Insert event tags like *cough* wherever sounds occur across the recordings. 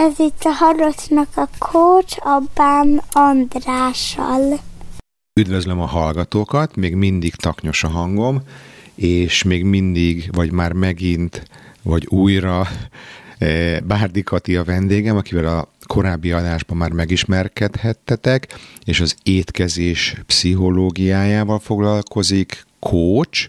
Ez itt a Harocnak a Kócs, a Bán Andrással. Üdvözlöm a hallgatókat, még mindig taknyos a hangom, és még mindig, vagy már megint, vagy újra *laughs* eh, Bárdi Kati a vendégem, akivel a korábbi adásban már megismerkedhettetek, és az étkezés pszichológiájával foglalkozik, coach,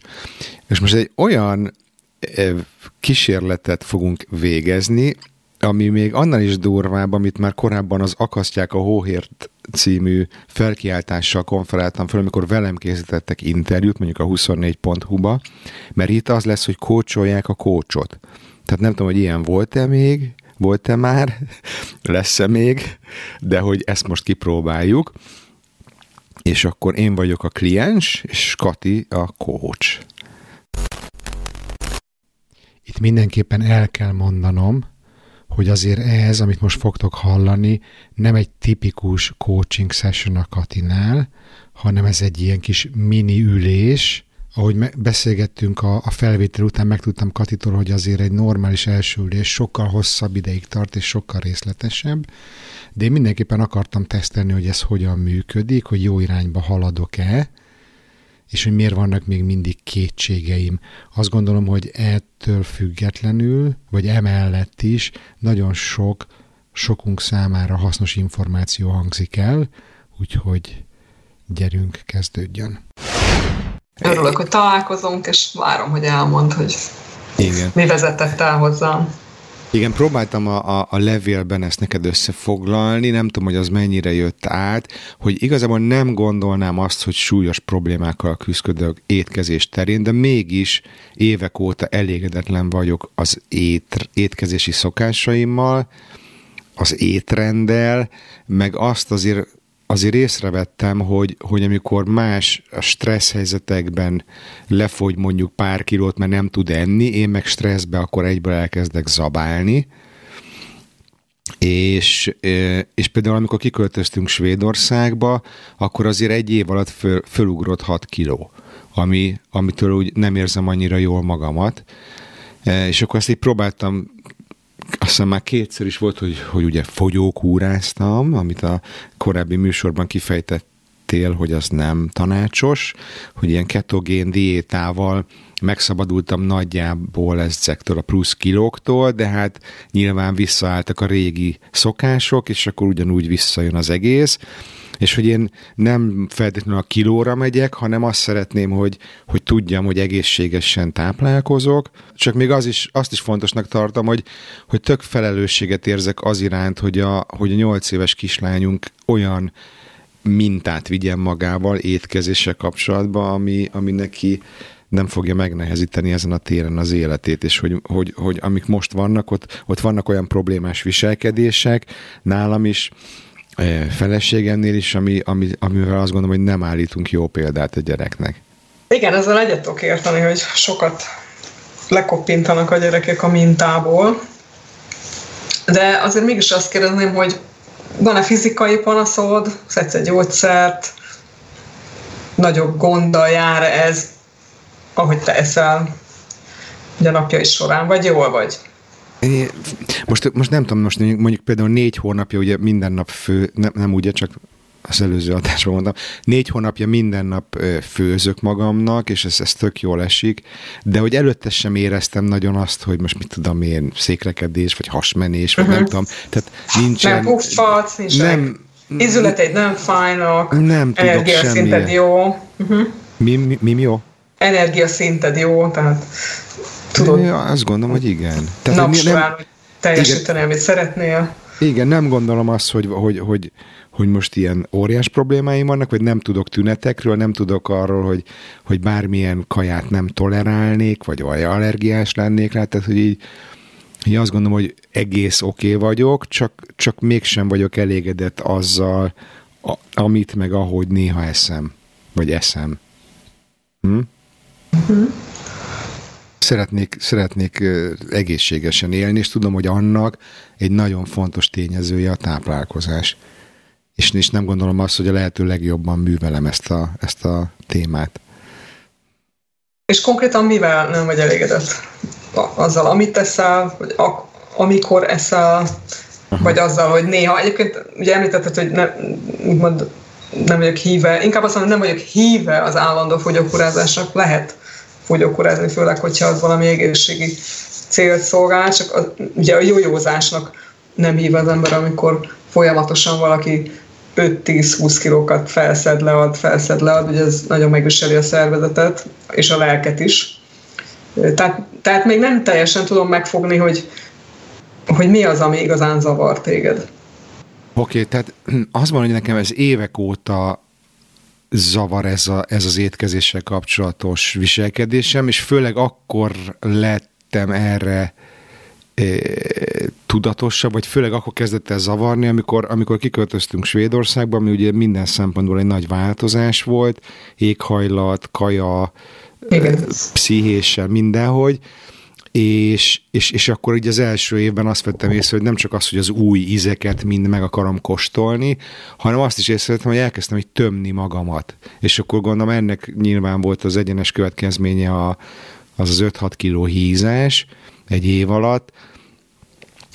és most egy olyan eh, kísérletet fogunk végezni, ami még annál is durvább, amit már korábban az Akasztják a Hóhért című felkiáltással konferáltam fel, amikor velem készítettek interjút, mondjuk a 24.hu-ba, mert itt az lesz, hogy kócsolják a kócsot. Tehát nem tudom, hogy ilyen volt-e még, volt-e már, *laughs* lesz-e még, de hogy ezt most kipróbáljuk. És akkor én vagyok a kliens, és Kati a coach. Itt mindenképpen el kell mondanom, hogy azért ez, amit most fogtok hallani, nem egy tipikus coaching session a Katinál, hanem ez egy ilyen kis mini ülés, ahogy beszélgettünk a, a felvétel után, megtudtam Katitól, hogy azért egy normális első ülés sokkal hosszabb ideig tart, és sokkal részletesebb, de én mindenképpen akartam tesztelni, hogy ez hogyan működik, hogy jó irányba haladok-e, és hogy miért vannak még mindig kétségeim. Azt gondolom, hogy ettől függetlenül, vagy emellett is nagyon sok, sokunk számára hasznos információ hangzik el, úgyhogy gyerünk, kezdődjön. Örülök, hogy találkozunk, és várom, hogy elmond, hogy Igen. mi vezetett el hozzám. Igen, próbáltam a, a, a levélben ezt neked összefoglalni, nem tudom, hogy az mennyire jött át, hogy igazából nem gondolnám azt, hogy súlyos problémákkal küzdök étkezés terén, de mégis évek óta elégedetlen vagyok az ét, étkezési szokásaimmal, az étrenddel, meg azt azért azért észrevettem, hogy, hogy amikor más a stressz helyzetekben lefogy mondjuk pár kilót, mert nem tud enni, én meg stresszbe akkor egyből elkezdek zabálni, és, és például amikor kiköltöztünk Svédországba, akkor azért egy év alatt föl, fölugrott 6 kiló, ami, amitől úgy nem érzem annyira jól magamat. És akkor ezt így próbáltam azt hiszem már kétszer is volt, hogy, hogy ugye fogyókúráztam, amit a korábbi műsorban kifejtettél, hogy az nem tanácsos, hogy ilyen ketogén diétával megszabadultam nagyjából ezektől a plusz kilóktól, de hát nyilván visszaálltak a régi szokások, és akkor ugyanúgy visszajön az egész és hogy én nem feltétlenül a kilóra megyek, hanem azt szeretném, hogy, hogy tudjam, hogy egészségesen táplálkozok, csak még az is, azt is fontosnak tartom, hogy, hogy tök felelősséget érzek az iránt, hogy a, hogy a 8 éves kislányunk olyan mintát vigyen magával étkezéssel kapcsolatban, ami, ami neki nem fogja megnehezíteni ezen a téren az életét, és hogy, hogy, hogy amik most vannak, ott, ott vannak olyan problémás viselkedések, nálam is, feleségemnél is, ami, ami, amivel azt gondolom, hogy nem állítunk jó példát a gyereknek. Igen, ezzel egyet tudok érteni, hogy sokat lekoppintanak a gyerekek a mintából, de azért mégis azt kérdezném, hogy van-e fizikai panaszod, szedsz egy gyógyszert, nagyobb gonddal jár ez, ahogy te eszel ugye napjai során, vagy jól vagy? Most, most nem tudom, most mondjuk például négy hónapja ugye minden nap fő, nem, nem ugye, csak az előző adásban mondtam, négy hónapja minden nap főzök magamnak, és ez, ez tök jól esik, de hogy előtte sem éreztem nagyon azt, hogy most mit tudom én, székrekedés, vagy hasmenés, vagy uh-huh. nem tudom, tehát nincsen... Nem puffadsz, nincs nem, izületeid nem fájnak, nem energiaszinted jó. Uh-huh. Mi, mi, mi jó? Energiaszinted jó, tehát Tudod? Ja, azt gondolom, hogy igen. Tehát, Nap nem, teljesíteni, igen, amit szeretnél. Igen, nem gondolom azt, hogy, hogy, hogy, hogy most ilyen óriás problémáim vannak, vagy nem tudok tünetekről, nem tudok arról, hogy, hogy bármilyen kaját nem tolerálnék, vagy allergiás lennék rá, tehát hogy így én azt gondolom, hogy egész oké okay vagyok, csak, csak mégsem vagyok elégedett azzal, a, amit meg ahogy néha eszem, vagy eszem. Hm? Uh-huh szeretnék, szeretnék egészségesen élni, és tudom, hogy annak egy nagyon fontos tényezője a táplálkozás. És, és nem gondolom azt, hogy a lehető legjobban művelem ezt a, ezt a témát. És konkrétan mivel nem vagy elégedett? Azzal, amit teszel, vagy ak- amikor eszel, Aha. vagy azzal, hogy néha, egyébként ugye említetted, hogy ne, úgymond nem vagyok híve, inkább azt mondom, nem vagyok híve az állandó fogyókúrázásnak, lehet fogyókúrázni, főleg, hogyha az valami egészségi célt szolgál, csak az, ugye a jójózásnak nem hív az ember, amikor folyamatosan valaki 5-10-20 kilókat felszed, lead, felszed, lead, ugye ez nagyon megviseli a szervezetet, és a lelket is. Tehát, tehát még nem teljesen tudom megfogni, hogy, hogy mi az, ami igazán zavar téged. Oké, okay, tehát *clears throat* azt mondom, hogy nekem ez évek óta zavar ez, a, ez az étkezéssel kapcsolatos viselkedésem, és főleg akkor lettem erre e, tudatosabb, vagy főleg akkor kezdett el zavarni, amikor, amikor kiköltöztünk Svédországba, ami ugye minden szempontból egy nagy változás volt, éghajlat, kaja, Igen. pszichéssel, mindenhogy, és, és, és akkor így az első évben azt vettem észre, hogy nem csak az, hogy az új ízeket mind meg akarom kóstolni, hanem azt is észrevettem, hogy elkezdtem így tömni magamat. És akkor gondolom ennek nyilván volt az egyenes következménye a, az az 5-6 kiló hízás egy év alatt,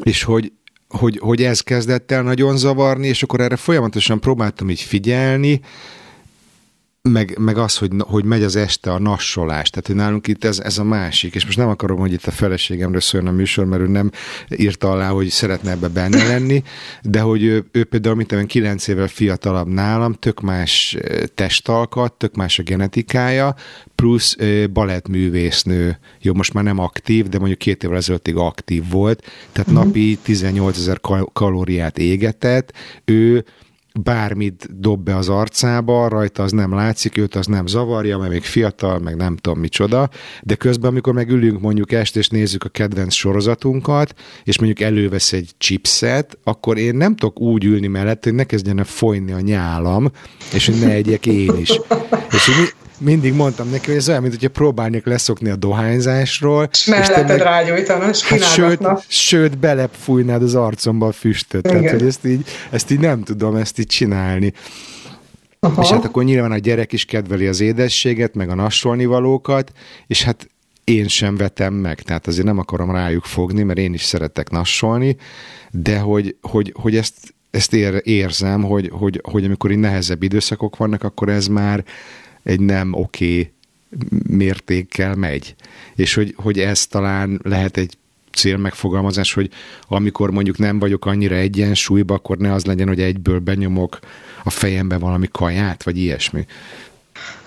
és hogy, hogy, hogy ez kezdett el nagyon zavarni, és akkor erre folyamatosan próbáltam így figyelni, meg, meg az, hogy, hogy megy az este a nassolás, tehát hogy nálunk itt ez, ez a másik, és most nem akarom, hogy itt a feleségemről szóljon a műsor, mert ő nem írta alá, hogy szeretne ebbe benne lenni, de hogy ő, ő például, mint olyan kilenc évvel fiatalabb nálam, tök más testalkat, tök más a genetikája, plusz balettművésznő, jó, most már nem aktív, de mondjuk két évvel ezelőttig aktív volt, tehát uh-huh. napi 18 ezer kalóriát égetett, ő bármit dob be az arcába, rajta az nem látszik, őt az nem zavarja, mert még fiatal, meg nem tudom micsoda, de közben, amikor megülünk mondjuk este, és nézzük a kedvenc sorozatunkat, és mondjuk elővesz egy chipset, akkor én nem tudok úgy ülni mellett, hogy ne kezdjene folyni a nyálam, és hogy ne egyek én is. És mindig mondtam neki, hogy ez olyan, mint hogyha próbálnék leszokni a dohányzásról. És melletted meg, rágyújtana, és hát sőt, sőt, belepfújnád az arcomba a füstöt. Igen. Tehát, hogy ezt így, ezt így nem tudom ezt így csinálni. Aha. És hát akkor nyilván a gyerek is kedveli az édességet, meg a nassolni valókat, és hát én sem vetem meg, tehát azért nem akarom rájuk fogni, mert én is szeretek nassolni, de hogy, hogy, hogy ezt, ezt ér, érzem, hogy, hogy, hogy amikor így nehezebb időszakok vannak, akkor ez már egy nem oké okay mértékkel megy. És hogy, hogy ez talán lehet egy cél megfogalmazás, hogy amikor mondjuk nem vagyok annyira egyensúlyba, akkor ne az legyen, hogy egyből benyomok a fejembe valami kaját, vagy ilyesmi.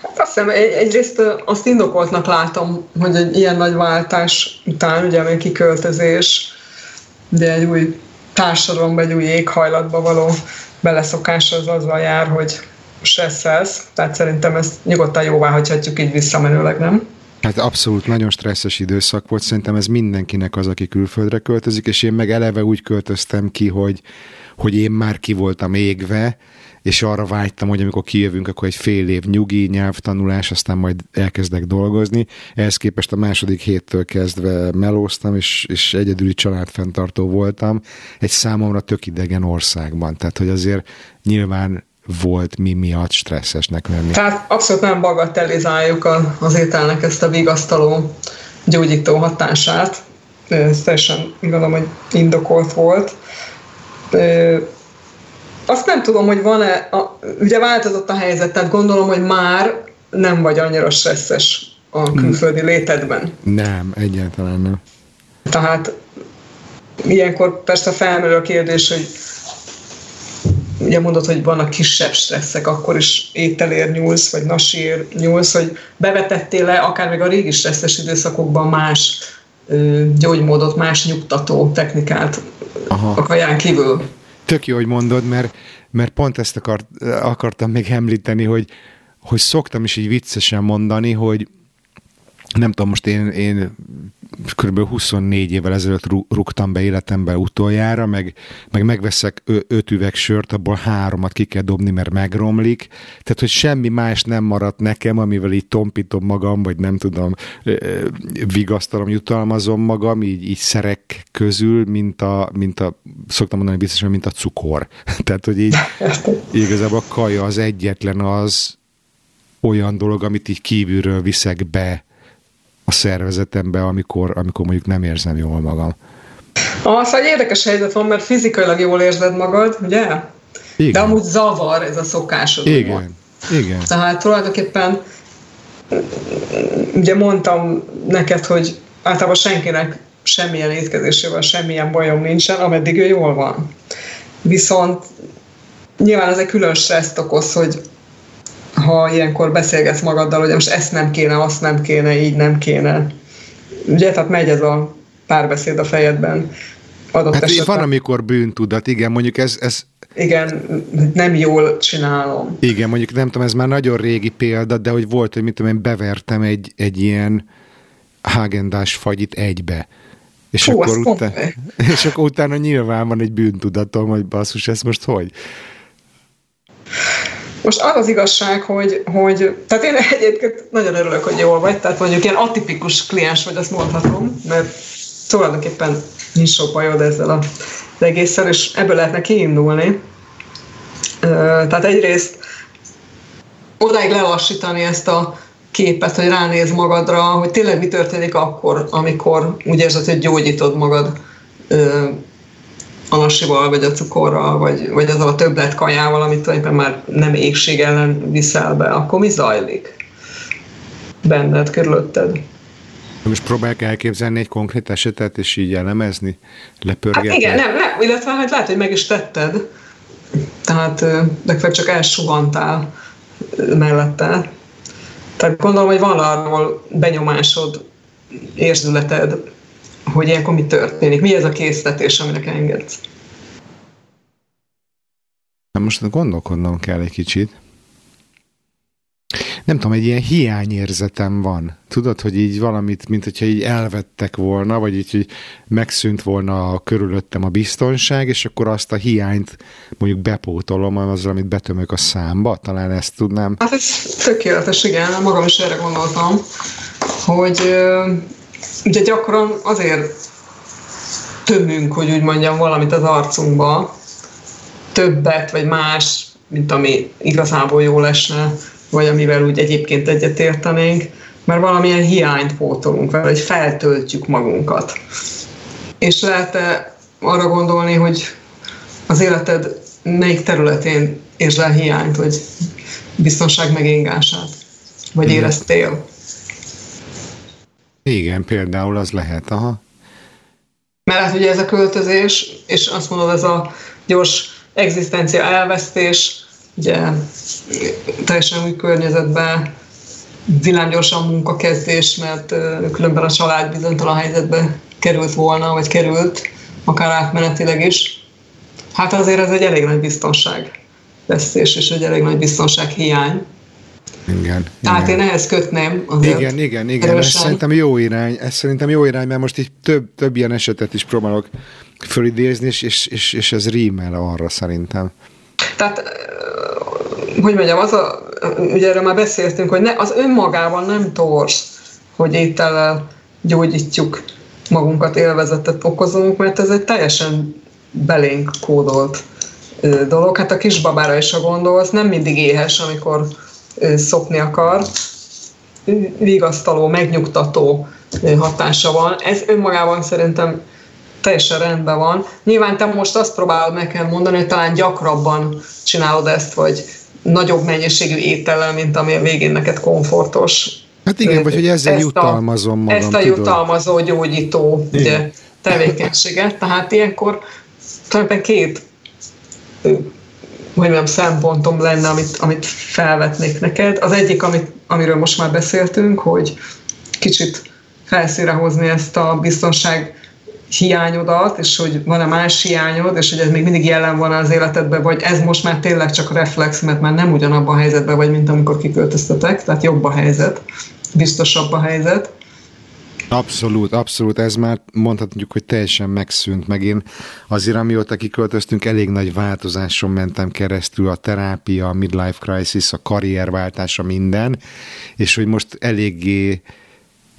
Hát azt hiszem, egy, egyrészt azt indokoltnak látom, hogy egy ilyen nagy váltás után, ugye a kiköltözés, de egy új társadalomba, egy új éghajlatba való beleszokás az azzal jár, hogy stresszelsz, tehát szerintem ezt nyugodtan jóvá hagyhatjuk így visszamenőleg, nem? Hát abszolút nagyon stresszes időszak volt, szerintem ez mindenkinek az, aki külföldre költözik, és én meg eleve úgy költöztem ki, hogy, hogy én már ki voltam égve, és arra vágytam, hogy amikor kijövünk, akkor egy fél év nyugi, nyelvtanulás, aztán majd elkezdek dolgozni. Ehhez képest a második héttől kezdve melóztam, és, és egyedüli családfenntartó voltam egy számomra tök idegen országban. Tehát, hogy azért nyilván volt mi miatt stresszesnek lenni. Tehát abszolút nem bagatelizáljuk az ételnek ezt a vigasztaló, gyógyító hatását. Ez teljesen gondolom, hogy indokolt volt. Azt nem tudom, hogy van-e, a, ugye változott a helyzet, tehát gondolom, hogy már nem vagy annyira stresszes a külföldi létedben. Nem, egyáltalán nem. Tehát ilyenkor persze felmerül a kérdés, hogy ugye mondod, hogy vannak kisebb stresszek, akkor is ételér nyúlsz, vagy nasír nyúlsz, hogy bevetettél le akár még a régi stresszes időszakokban más ö, gyógymódot, más nyugtató technikát Aha. a kaján kívül. Tök jó, hogy mondod, mert, mert pont ezt akart, akartam még említeni, hogy, hogy szoktam is így viccesen mondani, hogy nem tudom, most én, én kb. 24 évvel ezelőtt rúgtam be életembe utoljára, meg, meg megveszek öt üveg sört, abból háromat ki kell dobni, mert megromlik. Tehát, hogy semmi más nem maradt nekem, amivel így tompítom magam, vagy nem tudom, vigasztalom, jutalmazom magam, így, így szerek közül, mint a, mint a szoktam mondani biztosan, mint a cukor. *laughs* Tehát, hogy így *laughs* igazából a kaja az egyetlen az olyan dolog, amit így kívülről viszek be a szervezetembe, amikor, amikor mondjuk nem érzem jól magam. Az egy érdekes helyzet van, mert fizikailag jól érzed magad, ugye? Igen. De amúgy zavar ez a szokásod. Igen. Igen. Tehát tulajdonképpen ugye mondtam neked, hogy általában senkinek semmilyen étkezésével semmilyen bajom nincsen, ameddig ő jól van. Viszont nyilván ez egy külön stresszt okoz, hogy ha ilyenkor beszélgetsz magaddal, hogy most ezt nem kéne, azt nem kéne, így nem kéne. Ugye, tehát megy ez a párbeszéd a fejedben. Adott hát esetben. van, amikor bűntudat, igen, mondjuk ez, ez igen, nem jól csinálom. Igen, mondjuk nem tudom, ez már nagyon régi példa, de hogy volt, hogy mit tudom én, bevertem egy, egy ilyen hágendás fagyit egybe. És, Hú, akkor utána, *laughs* és akkor utána nyilván van egy bűntudatom, hogy basszus, ez most hogy? Most az az igazság, hogy, hogy tehát én egyébként nagyon örülök, hogy jól vagy, tehát mondjuk ilyen atipikus kliens vagy, azt mondhatom, mert tulajdonképpen nincs sok bajod ezzel az egésszel, és ebből lehetne kiindulni. Tehát egyrészt odáig lelassítani ezt a képet, hogy ránéz magadra, hogy tényleg mi történik akkor, amikor úgy érzed, hogy gyógyítod magad a nasival, vagy a cukorral, vagy, vagy azzal a többlet kajával, amit tulajdonképpen már nem égség ellen viszel be, akkor mi zajlik benned, körülötted? Most próbálják elképzelni egy konkrét esetet, és így elemezni, lepörgetni? Hát igen, nem, nem, illetve hát lehet, hogy meg is tetted, tehát legfeljebb csak elsuhantál mellette. Tehát gondolom, hogy van arról benyomásod, érzületed, hogy ilyenkor mi történik? Mi ez a késztetés, aminek engedsz? Na most gondolkodnom kell egy kicsit. Nem tudom, egy ilyen hiányérzetem van. Tudod, hogy így valamit, mint hogyha így elvettek volna, vagy így, hogy megszűnt volna a körülöttem a biztonság, és akkor azt a hiányt mondjuk bepótolom azzal, amit betömök a számba. Talán ezt tudnám. Hát ez tökéletes, igen. Magam is erre gondoltam, hogy ugye gyakran azért tömünk, hogy úgy mondjam, valamit az arcunkba, többet, vagy más, mint ami igazából jó lesne, vagy amivel úgy egyébként egyetértenénk, mert valamilyen hiányt pótolunk vele, hogy feltöltjük magunkat. És lehet -e arra gondolni, hogy az életed melyik területén érzel hiányt, vagy biztonság megingását, vagy éreztél? Igen, például az lehet, aha. Mert hát ugye ez a költözés, és azt mondod, ez a gyors egzisztencia elvesztés, ugye teljesen új környezetben, villámgyorsan munkakezdés, mert különben a család bizonytalan helyzetbe került volna, vagy került, akár átmenetileg is. Hát azért ez egy elég nagy biztonság vesztés, és egy elég nagy biztonság hiány. Igen. Tehát igen. én ehhez kötném. Igen, igen, igen. Erősen. Ez szerintem jó irány. Ez szerintem jó irány, mert most így több, több ilyen esetet is próbálok fölidézni, és, és, és, és ez rímel arra szerintem. Tehát, hogy mondjam, az a, ugye erről már beszéltünk, hogy ne, az önmagában nem torsz, hogy étellel gyógyítjuk magunkat, élvezetet okozunk, mert ez egy teljesen belénk kódolt dolog. Hát a kisbabára is, ha gondolsz, nem mindig éhes, amikor szopni akar, vigasztaló, megnyugtató hatása van. Ez önmagában szerintem teljesen rendben van. Nyilván te most azt próbálod nekem mondani, hogy talán gyakrabban csinálod ezt, vagy nagyobb mennyiségű étellel, mint ami a végén neked komfortos. Hát igen, vagy hogy ezzel ezt jutalmazom magam. Ezt a tudod. jutalmazó, gyógyító ugye, tevékenységet. Tehát ilyenkor tulajdonképpen két mondjam, szempontom lenne, amit, amit felvetnék neked. Az egyik, amit, amiről most már beszéltünk, hogy kicsit felszíre hozni ezt a biztonság hiányodat, és hogy van-e más hiányod, és hogy ez még mindig jelen van az életedben, vagy ez most már tényleg csak reflex, mert már nem ugyanabban a helyzetben vagy, mint amikor kiköltöztetek, tehát jobb a helyzet, biztosabb a helyzet. Abszolút, abszolút, ez már mondhatjuk, hogy teljesen megszűnt, meg én azért, amióta kiköltöztünk, elég nagy változáson mentem keresztül, a terápia, a midlife crisis, a karrierváltása, minden, és hogy most eléggé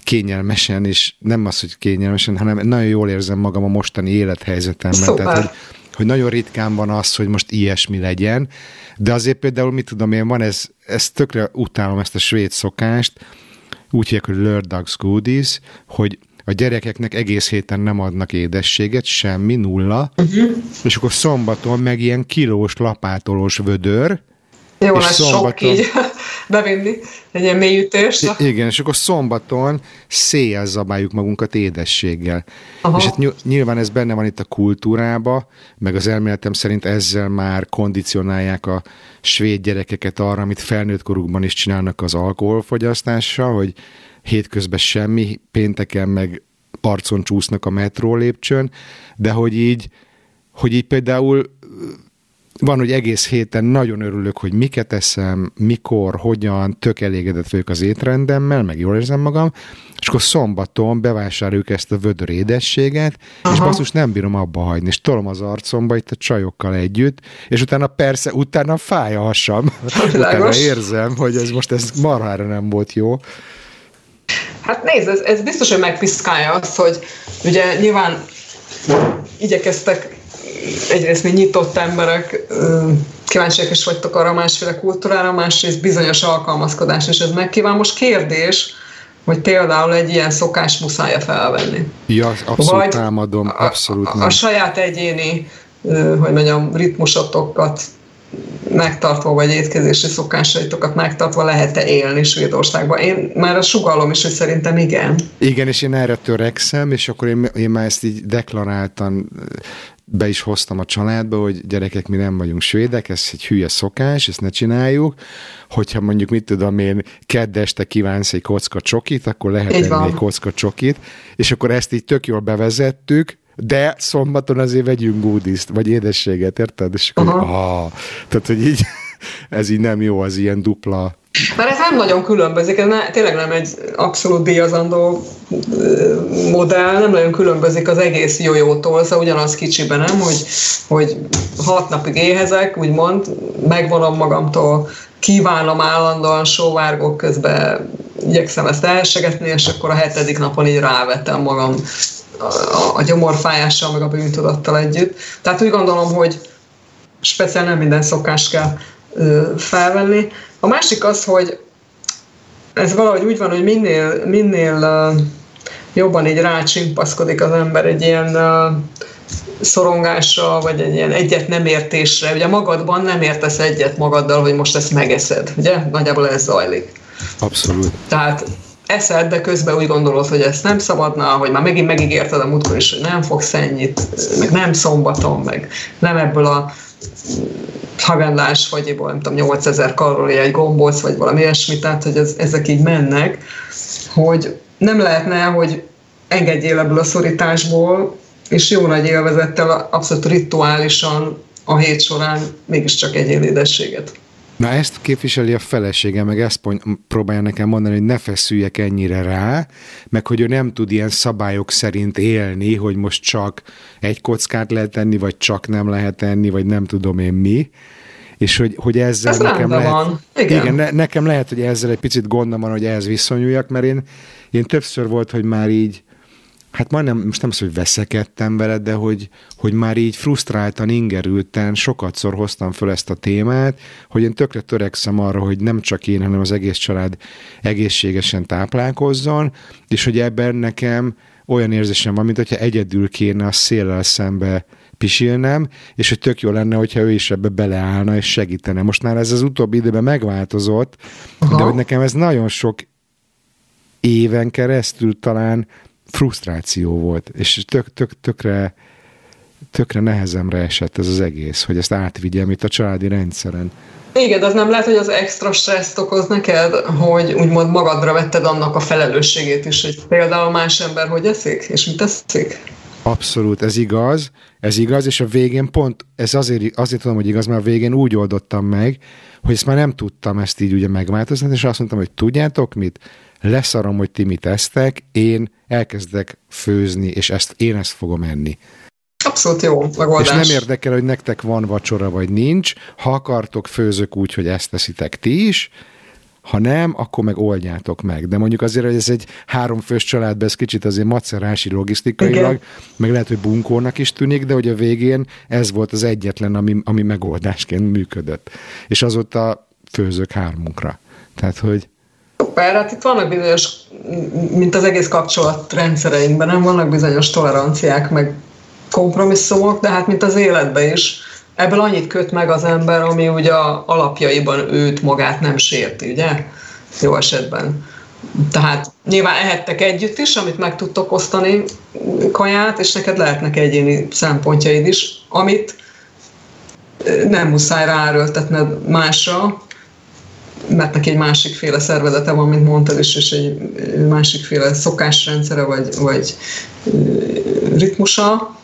kényelmesen, és nem az, hogy kényelmesen, hanem nagyon jól érzem magam a mostani élethelyzetemben. Szuper. Tehát, hogy, hogy nagyon ritkán van az, hogy most ilyesmi legyen, de azért például, mit tudom én, van ez, ez tökre utálom ezt a svéd szokást, úgy hívják, hogy Lördags Goodies, hogy a gyerekeknek egész héten nem adnak édességet, semmi, nulla, uh-huh. és akkor szombaton meg ilyen kilós lapátolós vödör, jó, és szombaton... sok így *laughs* bevinni, egy ilyen mélyütés. Igen, és akkor szombaton széjjel zabáljuk magunkat édességgel. Aha. És hát nyilván ez benne van itt a kultúrába, meg az elméletem szerint ezzel már kondicionálják a svéd gyerekeket arra, amit felnőtt korukban is csinálnak az alkoholfogyasztással, hogy hétközben semmi, pénteken meg arcon csúsznak a metró lépcsőn, de hogy így, hogy így például van, hogy egész héten nagyon örülök, hogy miket eszem, mikor, hogyan, tök elégedett vagyok az étrendemmel, meg jól érzem magam, és akkor szombaton bevásároljuk ezt a vödör édességet, Aha. és basszus nem bírom abba hagyni, és tolom az arcomba itt a csajokkal együtt, és utána persze, utána fáj a hasam, utána érzem, hogy ez most ez marhára nem volt jó. Hát nézd, ez, ez biztos, hogy megpiszkálja azt, hogy ugye nyilván igyekeztek egyrészt mi nyitott emberek, kíváncsiak is vagytok arra másféle kultúrára, másrészt bizonyos alkalmazkodás, és ez megkíván. Most kérdés, hogy például egy ilyen szokás muszáj felvenni. Ja, abszolút Vagy támadom, abszolút a, a, a saját egyéni, hogy mondjam, ritmusotokat megtartva, vagy étkezési szokásaitokat megtartva lehet-e élni Svédországban? Én már a sugallom is, hogy szerintem igen. Igen, és én erre törekszem, és akkor én, én már ezt így deklaráltan be is hoztam a családba, hogy gyerekek, mi nem vagyunk svédek, ez egy hülye szokás, ezt ne csináljuk. Hogyha mondjuk, mit tudom én, kedd este kívánsz egy kocka csokit, akkor lehet enni egy kocka csokit, és akkor ezt így tök jól bevezettük, de szombaton azért vegyünk gúdiszt, vagy édességet, érted? És akkor, ah, tehát, hogy így, ez így nem jó, az ilyen dupla mert ez nem nagyon különbözik, ez ne, tényleg nem egy abszolút díjazandó modell, nem nagyon különbözik az egész jójótól, szóval ugyanaz kicsiben, nem, hogy, hogy hat napig éhezek, úgymond, megvonom magamtól, kívánom állandóan sóvárgok közben, igyekszem ezt elsegetni, és akkor a hetedik napon így rávettem magam a, a, gyomorfájással, meg a bűntudattal együtt. Tehát úgy gondolom, hogy speciál nem minden szokás kell felvenni. A másik az, hogy ez valahogy úgy van, hogy minél, minél jobban így rácsimpaszkodik az ember egy ilyen szorongásra, vagy egy ilyen egyet nem értésre. Ugye magadban nem értesz egyet magaddal, hogy most ezt megeszed. Ugye? Nagyjából ez zajlik. Abszolút. Tehát eszed, de közben úgy gondolod, hogy ezt nem szabadna, hogy már megint megígérted a múltkor is, hogy nem fogsz ennyit, meg nem szombaton, meg nem ebből a Hagendás, vagy nem tudom, 8000 kalória egy gombóc, vagy valami ilyesmi, tehát hogy ez, ezek így mennek, hogy nem lehetne, hogy engedjél ebből a szorításból, és jó nagy élvezettel, abszolút rituálisan a hét során mégiscsak egy édességet. Na ezt képviseli a felesége, meg ezt próbálja nekem mondani, hogy ne feszüljek ennyire rá, meg hogy ő nem tud ilyen szabályok szerint élni, hogy most csak egy kockát lehet enni, vagy csak nem lehet enni, vagy nem tudom én mi. És hogy, hogy ezzel Ez nekem lehet, van. Igen. igen ne, nekem lehet, hogy ezzel egy picit gondom van, hogy ehhez viszonyuljak, mert én, én többször volt, hogy már így hát majdnem, most nem az, hogy veszekedtem vele, de hogy, hogy már így frusztráltan, ingerülten sokatszor hoztam föl ezt a témát, hogy én tökre törekszem arra, hogy nem csak én, hanem az egész család egészségesen táplálkozzon, és hogy ebben nekem olyan érzésem van, mint hogyha egyedül kéne a széllel szembe pisilnem, és hogy tök jó lenne, hogyha ő is ebbe beleállna és segítene. Most már ez az utóbbi időben megváltozott, Aha. de hogy nekem ez nagyon sok éven keresztül talán frusztráció volt, és tök, tök, tökre, tökre nehezemre esett ez az egész, hogy ezt átvigyem itt a családi rendszeren. Igen, az nem lehet, hogy az extra stresszt okoz neked, hogy úgymond magadra vetted annak a felelősségét is, hogy például más ember hogy eszik, és mit eszik? Abszolút, ez igaz, ez igaz, és a végén pont, ez azért, azért tudom, hogy igaz, mert a végén úgy oldottam meg, hogy ezt már nem tudtam ezt így ugye megváltoztatni, és azt mondtam, hogy tudjátok mit? Leszarom, hogy ti mit esztek, én elkezdek főzni, és ezt én ezt fogom enni. Abszolút jó megoldás. És nem érdekel, hogy nektek van vacsora, vagy nincs. Ha akartok, főzök úgy, hogy ezt teszitek ti is, ha nem, akkor meg oldjátok meg. De mondjuk azért, hogy ez egy háromfős családban, ez kicsit azért macerási logisztikailag, Igen. meg lehet, hogy bunkónak is tűnik, de hogy a végén ez volt az egyetlen, ami, ami megoldásként működött. És azóta főzök hármunkra. Tehát, hogy Szuper, hát itt vannak bizonyos, mint az egész kapcsolatrendszereinkben, nem vannak bizonyos toleranciák, meg kompromisszumok, de hát mint az életben is. Ebből annyit köt meg az ember, ami ugye a alapjaiban őt magát nem sérti, ugye? Jó esetben. Tehát nyilván ehettek együtt is, amit meg tudtok osztani kaját, és neked lehetnek egyéni szempontjaid is, amit nem muszáj ráerőltetned másra, mert neki egy másikféle szervezete van, mint mondtad is, és egy másikféle szokásrendszere, vagy, vagy ritmusa.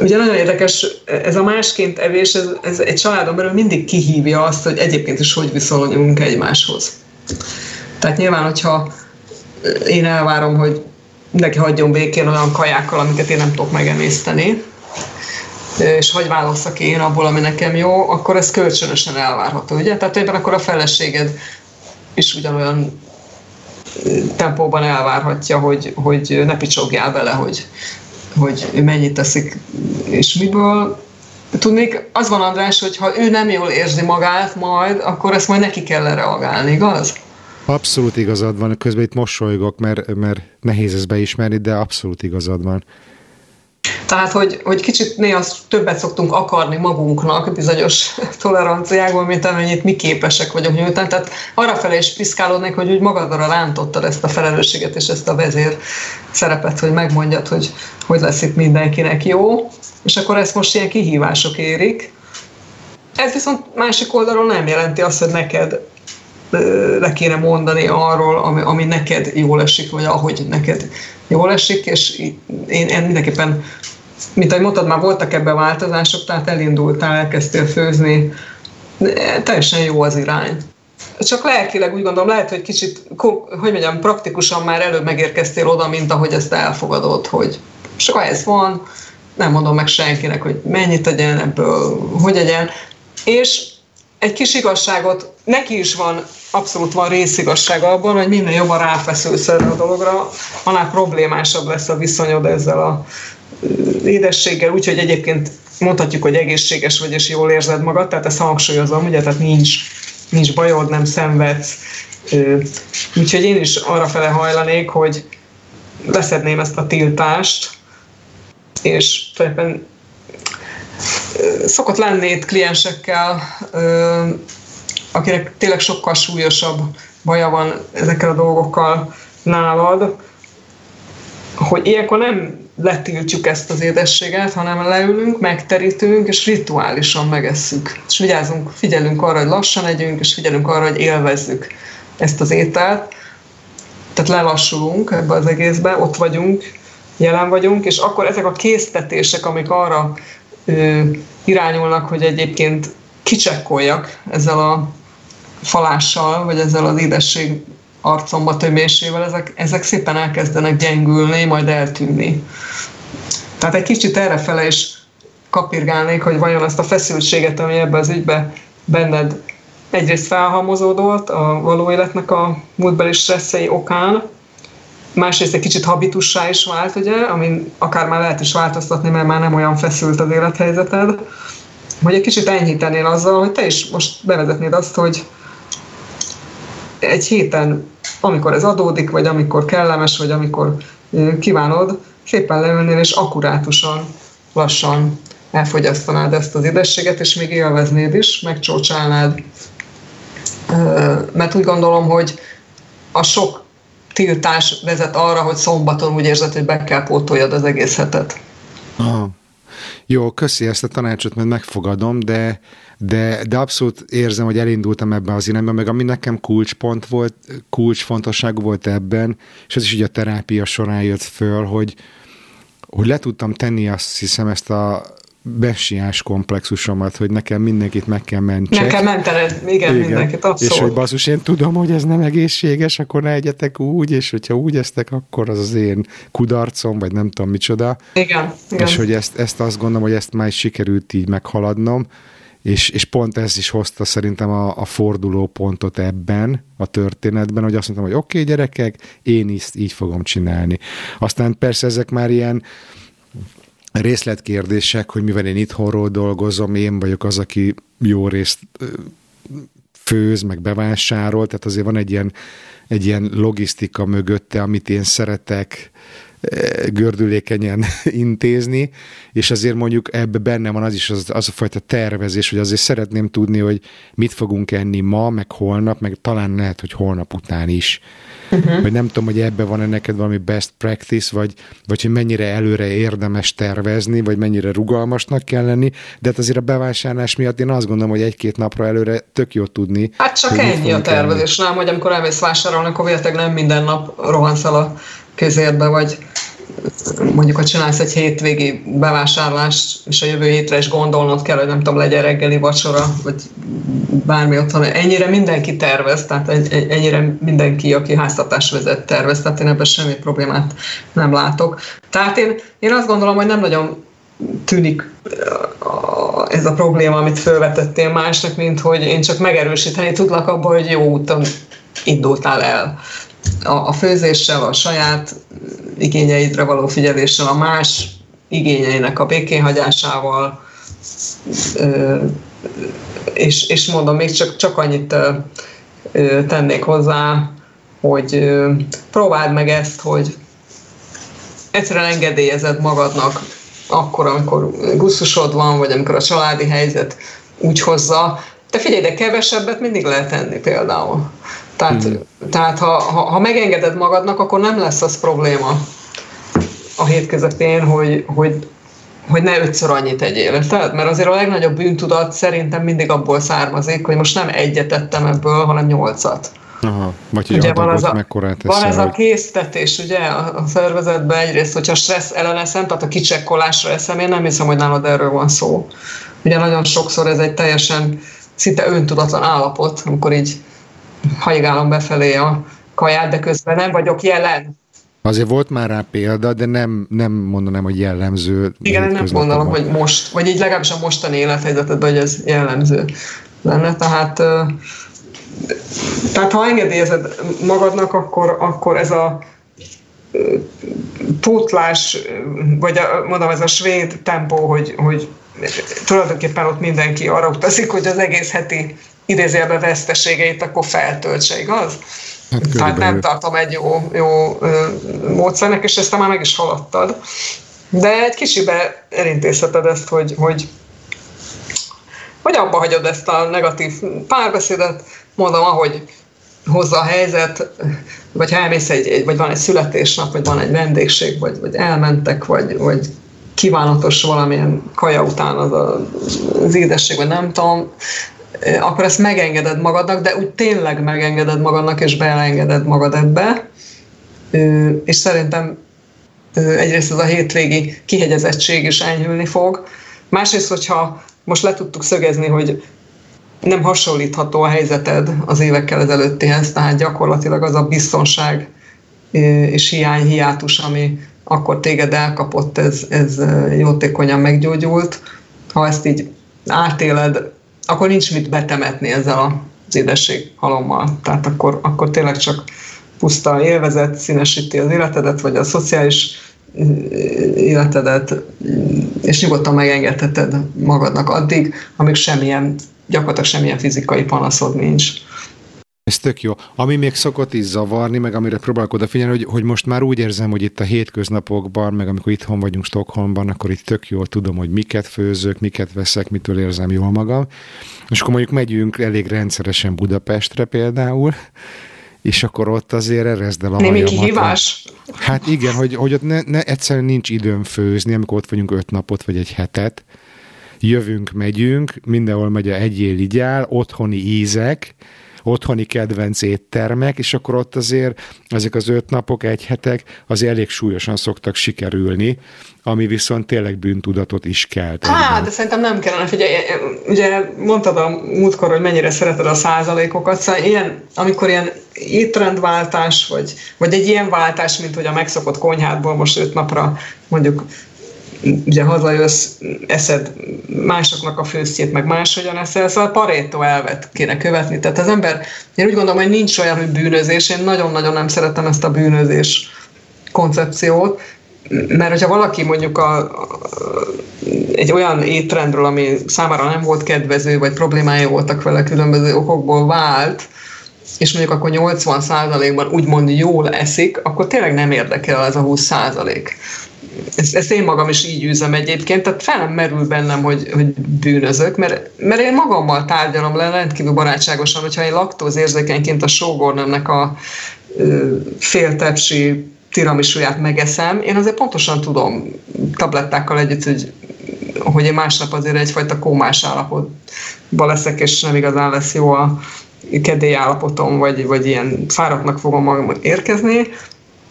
Ugye nagyon érdekes, ez a másként evés, ez, ez egy családon belül mindig kihívja azt, hogy egyébként is hogy viszonyulunk egymáshoz. Tehát nyilván, hogyha én elvárom, hogy neki hagyjon békén olyan kajákkal, amiket én nem tudok megemészteni, és hogy válasszak én abból, ami nekem jó, akkor ez kölcsönösen elvárható, ugye? Tehát ebben akkor a feleséged is ugyanolyan tempóban elvárhatja, hogy, hogy ne picsogjál bele, hogy, hogy mennyit teszik és miből. Tudnék, az van András, hogy ha ő nem jól érzi magát majd, akkor ezt majd neki kell reagálni, igaz? Abszolút igazad van, közben itt mosolygok, mert, mert nehéz ezt beismerni, de abszolút igazad van. Tehát, hogy, hogy kicsit néha többet szoktunk akarni magunknak bizonyos *laughs* toleranciákból, mint amennyit mi képesek vagyunk nyújtani. Tehát arra felé is piszkálódnék, hogy úgy magadra rántottad ezt a felelősséget és ezt a vezér szerepet, hogy megmondjad, hogy hogy lesz itt mindenkinek jó, és akkor ezt most ilyen kihívások érik. Ez viszont másik oldalról nem jelenti azt, hogy neked le kéne mondani arról, ami, ami neked jól esik, vagy ahogy neked jól esik, és én, én mindenképpen, mint ahogy mondtad, már voltak ebben változások, tehát elindultál, elkezdtél főzni, teljesen jó az irány. Csak lelkileg úgy gondolom, lehet, hogy kicsit, hogy mondjam, praktikusan már előbb megérkeztél oda, mint ahogy ezt elfogadod, hogy csak ez van, nem mondom meg senkinek, hogy mennyit tegyen ebből, hogy egyen, és egy kis igazságot, neki is van, abszolút van részigazság abban, hogy minél jobban ráfeszülsz erre a dologra, annál problémásabb lesz a viszonyod ezzel a édességgel, úgyhogy egyébként mondhatjuk, hogy egészséges vagy és jól érzed magad, tehát ezt hangsúlyozom, ugye, tehát nincs, nincs bajod, nem szenvedsz. Úgyhogy én is arra fele hajlanék, hogy leszedném ezt a tiltást, és tulajdonképpen szokott lenni itt kliensekkel, akinek tényleg sokkal súlyosabb baja van ezekkel a dolgokkal nálad, hogy ilyenkor nem letiltjuk ezt az édességet, hanem leülünk, megterítünk, és rituálisan megesszük. És vigyázunk, figyelünk arra, hogy lassan együnk, és figyelünk arra, hogy élvezzük ezt az ételt. Tehát lelassulunk ebbe az egészbe, ott vagyunk, jelen vagyunk, és akkor ezek a késztetések, amik arra ö, irányulnak, hogy egyébként kicsekkoljak ezzel a falással, vagy ezzel az édesség arcomba tömésével, ezek, ezek szépen elkezdenek gyengülni, majd eltűnni. Tehát egy kicsit errefele is kapirgálnék, hogy vajon ezt a feszültséget, ami ebbe az ügybe benned egyrészt felhalmozódott a való életnek a múltbeli stresszei okán, másrészt egy kicsit habitussá is vált, ugye, amin akár már lehet is változtatni, mert már nem olyan feszült az élethelyzeted, hogy egy kicsit enyhítenél azzal, hogy te is most bevezetnéd azt, hogy egy héten, amikor ez adódik, vagy amikor kellemes, vagy amikor kívánod, szépen leülnél, és akkurátusan, lassan elfogyasztanád ezt az édességet, és még élveznéd is, megcsócsálnád. Mert úgy gondolom, hogy a sok tiltás vezet arra, hogy szombaton úgy érzed, hogy be kell pótoljad az egész hetet. Aha. Jó, köszi ezt a tanácsot, mert megfogadom, de, de, de abszolút érzem, hogy elindultam ebben az irányba, meg ami nekem kulcspont volt, kulcsfontosságú volt ebben, és ez is ugye a terápia során jött föl, hogy, hogy le tudtam tenni azt hiszem ezt a besiás komplexusomat, hogy nekem mindenkit meg kell mentsek. Kell mentened, igen, igen. mindenkit, abszolút. És hogy basszus, én tudom, hogy ez nem egészséges, akkor ne egyetek úgy, és hogyha úgy eztek, akkor az az én kudarcom, vagy nem tudom micsoda. Igen, igen. És hogy ezt, ezt azt gondolom, hogy ezt már is sikerült így meghaladnom, és, és pont ez is hozta szerintem a, a forduló pontot ebben a történetben, hogy azt mondtam, hogy oké, okay, gyerekek, én is így fogom csinálni. Aztán persze ezek már ilyen részletkérdések, hogy mivel én itthonról dolgozom, én vagyok az, aki jó részt főz, meg bevásárol, tehát azért van egy ilyen, egy ilyen logisztika mögötte, amit én szeretek gördülékenyen *laughs* intézni, és azért mondjuk ebbe benne van az is az, az a fajta tervezés, hogy azért szeretném tudni, hogy mit fogunk enni ma, meg holnap, meg talán lehet, hogy holnap után is. Uh-huh. Vagy nem tudom, hogy ebbe van-e neked valami best practice, vagy, vagy hogy mennyire előre érdemes tervezni, vagy mennyire rugalmasnak kell lenni, de hát azért a bevásárlás miatt én azt gondolom, hogy egy-két napra előre tök jó tudni. Hát csak ennyi a tervezés, nem, hogy amikor elmész vásárolni, akkor nem minden nap rohansz el a közérbe, vagy mondjuk, ha csinálsz egy hétvégi bevásárlást, és a jövő hétre is gondolnod kell, hogy nem tudom, legyen reggeli vacsora, vagy bármi ott, hanem ennyire mindenki tervez, tehát ennyire mindenki, aki háztartás vezet, tervez, tehát én ebben semmi problémát nem látok. Tehát én, én azt gondolom, hogy nem nagyon tűnik ez a probléma, amit felvetettél másnak, mint hogy én csak megerősíteni tudlak abban, hogy jó úton indultál el a, a főzéssel, a saját igényeidre való figyeléssel, a más igényeinek a békénhagyásával, és, és mondom, még csak, csak annyit tennék hozzá, hogy próbáld meg ezt, hogy egyszerűen engedélyezed magadnak akkor, amikor gusztusod van, vagy amikor a családi helyzet úgy hozza. Te figyelj, de kevesebbet mindig lehet tenni például. Tehát, hmm. tehát ha, ha, ha megengeded magadnak, akkor nem lesz az probléma a hét közepén, hogy, hogy, hogy ne ötször annyit tegyél. Tehát, mert azért a legnagyobb bűntudat szerintem mindig abból származik, hogy most nem egyet tettem ebből, hanem nyolcat. Aha, vagy hogy ugye van, az a, van ez a késztetés ugye a, a szervezetben egyrészt, hogyha stressz elleneszem, tehát a kicsekkolásra eszem, én nem hiszem, hogy nálad erről van szó. Ugye nagyon sokszor ez egy teljesen szinte öntudatlan állapot, amikor így hajgálom befelé a kaját, de közben nem vagyok jelen. Azért volt már rá példa, de nem, nem mondanám, hogy jellemző. Igen, nem gondolom, hogy most, vagy így legalábbis a mostani élethelyzetetben, hogy ez jellemző lenne. Tehát, tehát ha engedélyezed magadnak, akkor, akkor ez a pótlás, vagy a, mondom, ez a svéd tempó, hogy, hogy tulajdonképpen ott mindenki arra utazik, hogy az egész heti idézélbe veszteségeit akkor feltöltse, igaz? Hát Tehát nem tartom egy jó, jó módszernek, és ezt már meg is haladtad. De egy kicsibe elintézheted ezt, hogy, hogy, hogy abba hagyod ezt a negatív párbeszédet, mondom, ahogy hozza a helyzet, vagy ha elmész egy, egy, vagy van egy születésnap, vagy van egy vendégség, vagy, vagy elmentek, vagy, vagy kívánatos valamilyen kaja után az a, az édesség, vagy nem tudom, akkor ezt megengeded magadnak, de úgy tényleg megengeded magadnak, és beengeded magad ebbe. És szerintem egyrészt ez a hétvégi kihegyezettség is enyhülni fog. Másrészt, hogyha most le tudtuk szögezni, hogy nem hasonlítható a helyzeted az évekkel ezelőttihez, tehát gyakorlatilag az a biztonság és hiány, hiátus, ami akkor téged elkapott, ez, ez jótékonyan meggyógyult. Ha ezt így átéled akkor nincs mit betemetni ezzel az édesség halommal. Tehát akkor, akkor tényleg csak puszta élvezet színesíti az életedet, vagy a szociális eh, életedet, és nyugodtan megengedheted magadnak addig, amíg semmilyen, gyakorlatilag semmilyen fizikai panaszod nincs. Ez tök jó. Ami még szokott is zavarni, meg amire próbálok odafigyelni, hogy, hogy most már úgy érzem, hogy itt a hétköznapokban, meg amikor itthon vagyunk Stockholmban, akkor itt tök jól tudom, hogy miket főzök, miket veszek, mitől érzem jól magam. És akkor mondjuk megyünk elég rendszeresen Budapestre például, és akkor ott azért erezd el a Némi kihívás? Hát igen, hogy, hogy ott ne, ne, egyszerűen nincs időm főzni, amikor ott vagyunk öt napot, vagy egy hetet. Jövünk, megyünk, mindenhol megy a egyél igyál, otthoni ízek, otthoni kedvenc éttermek, és akkor ott azért ezek az öt napok, egy hetek azért elég súlyosan szoktak sikerülni, ami viszont tényleg bűntudatot is kell. Á, de szerintem nem kellene, figyelj, ugye mondtad a múltkor, hogy mennyire szereted a százalékokat, szóval ilyen, amikor ilyen étrendváltás, vagy, vagy egy ilyen váltás, mint hogy a megszokott konyhádból most öt napra mondjuk ugye hazajössz, eszed másoknak a főztjét, meg máshogyan eszel, szóval parétó elvet kéne követni. Tehát az ember, én úgy gondolom, hogy nincs olyan, hogy bűnözés, én nagyon-nagyon nem szeretem ezt a bűnözés koncepciót, mert hogyha valaki mondjuk a, egy olyan étrendről, ami számára nem volt kedvező, vagy problémája voltak vele különböző okokból vált, és mondjuk akkor 80%-ban úgymond jól eszik, akkor tényleg nem érdekel ez a 20%. Ezt, ezt én magam is így űzem egyébként, tehát fel nem merül bennem, hogy, hogy bűnözök, mert, mert én magammal tárgyalom le rendkívül barátságosan, hogyha én laktózérzékenyként a sógornemnek a fél tepsi tiramisuját megeszem, én azért pontosan tudom tablettákkal együtt, hogy, hogy én másnap azért egyfajta kómás állapotban leszek, és nem igazán lesz jó a kedély állapotom, vagy, vagy ilyen fáradtnak fogom magam érkezni.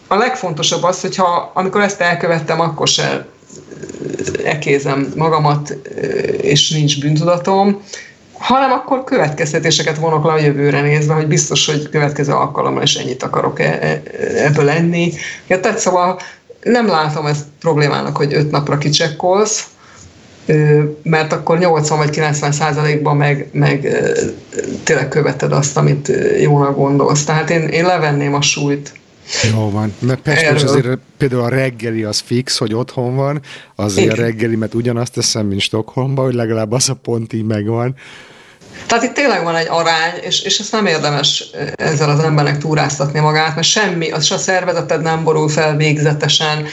A legfontosabb az, hogyha amikor ezt elkövettem, akkor se ekézem magamat, és nincs bűntudatom, hanem akkor következtetéseket vonok le a jövőre nézve, hogy biztos, hogy következő alkalommal is ennyit akarok e, e, ebből lenni. Ja, tehát szóval nem látom ezt problémának, hogy öt napra kicsekkolsz, mert akkor 80 vagy 90 százalékban meg, meg tényleg követed azt, amit jónak gondolsz. Tehát én, én levenném a súlyt. Jó van. Mert Pestos azért például a reggeli az fix, hogy otthon van, azért Igen. a reggeli, mert ugyanazt teszem, mint Stockholmban, hogy legalább az a pont így megvan. Tehát itt tényleg van egy arány, és, és ezt nem érdemes ezzel az embernek túráztatni magát, mert semmi, az a szervezeted nem borul fel végzetesen,